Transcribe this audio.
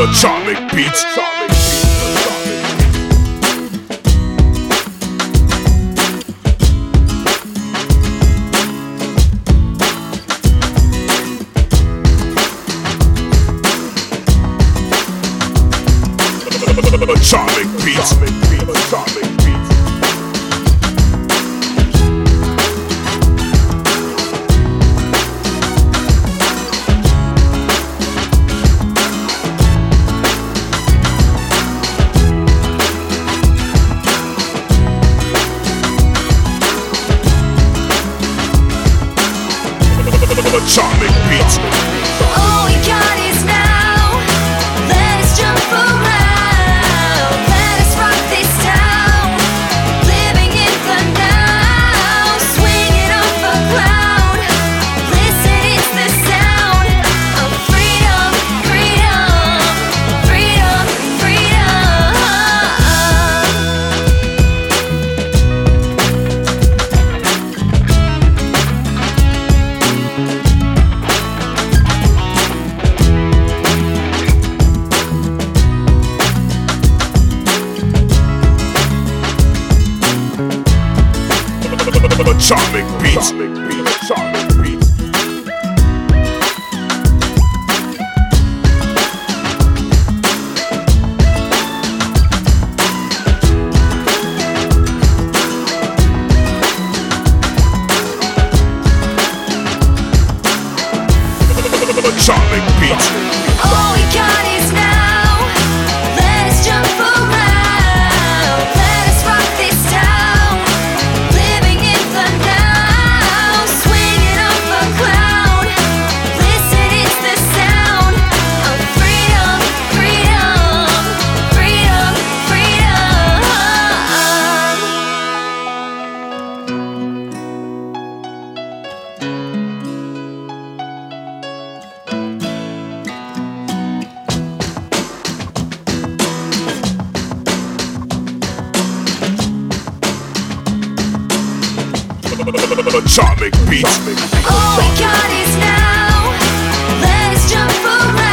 of atomic beats. Atomic beats. Atomic beats. Beats. Atomic. atomic beats. of atomic beats. Beats. Atomic beats. Atomic beats. Atomic beats. All we got is now. Let's jump around.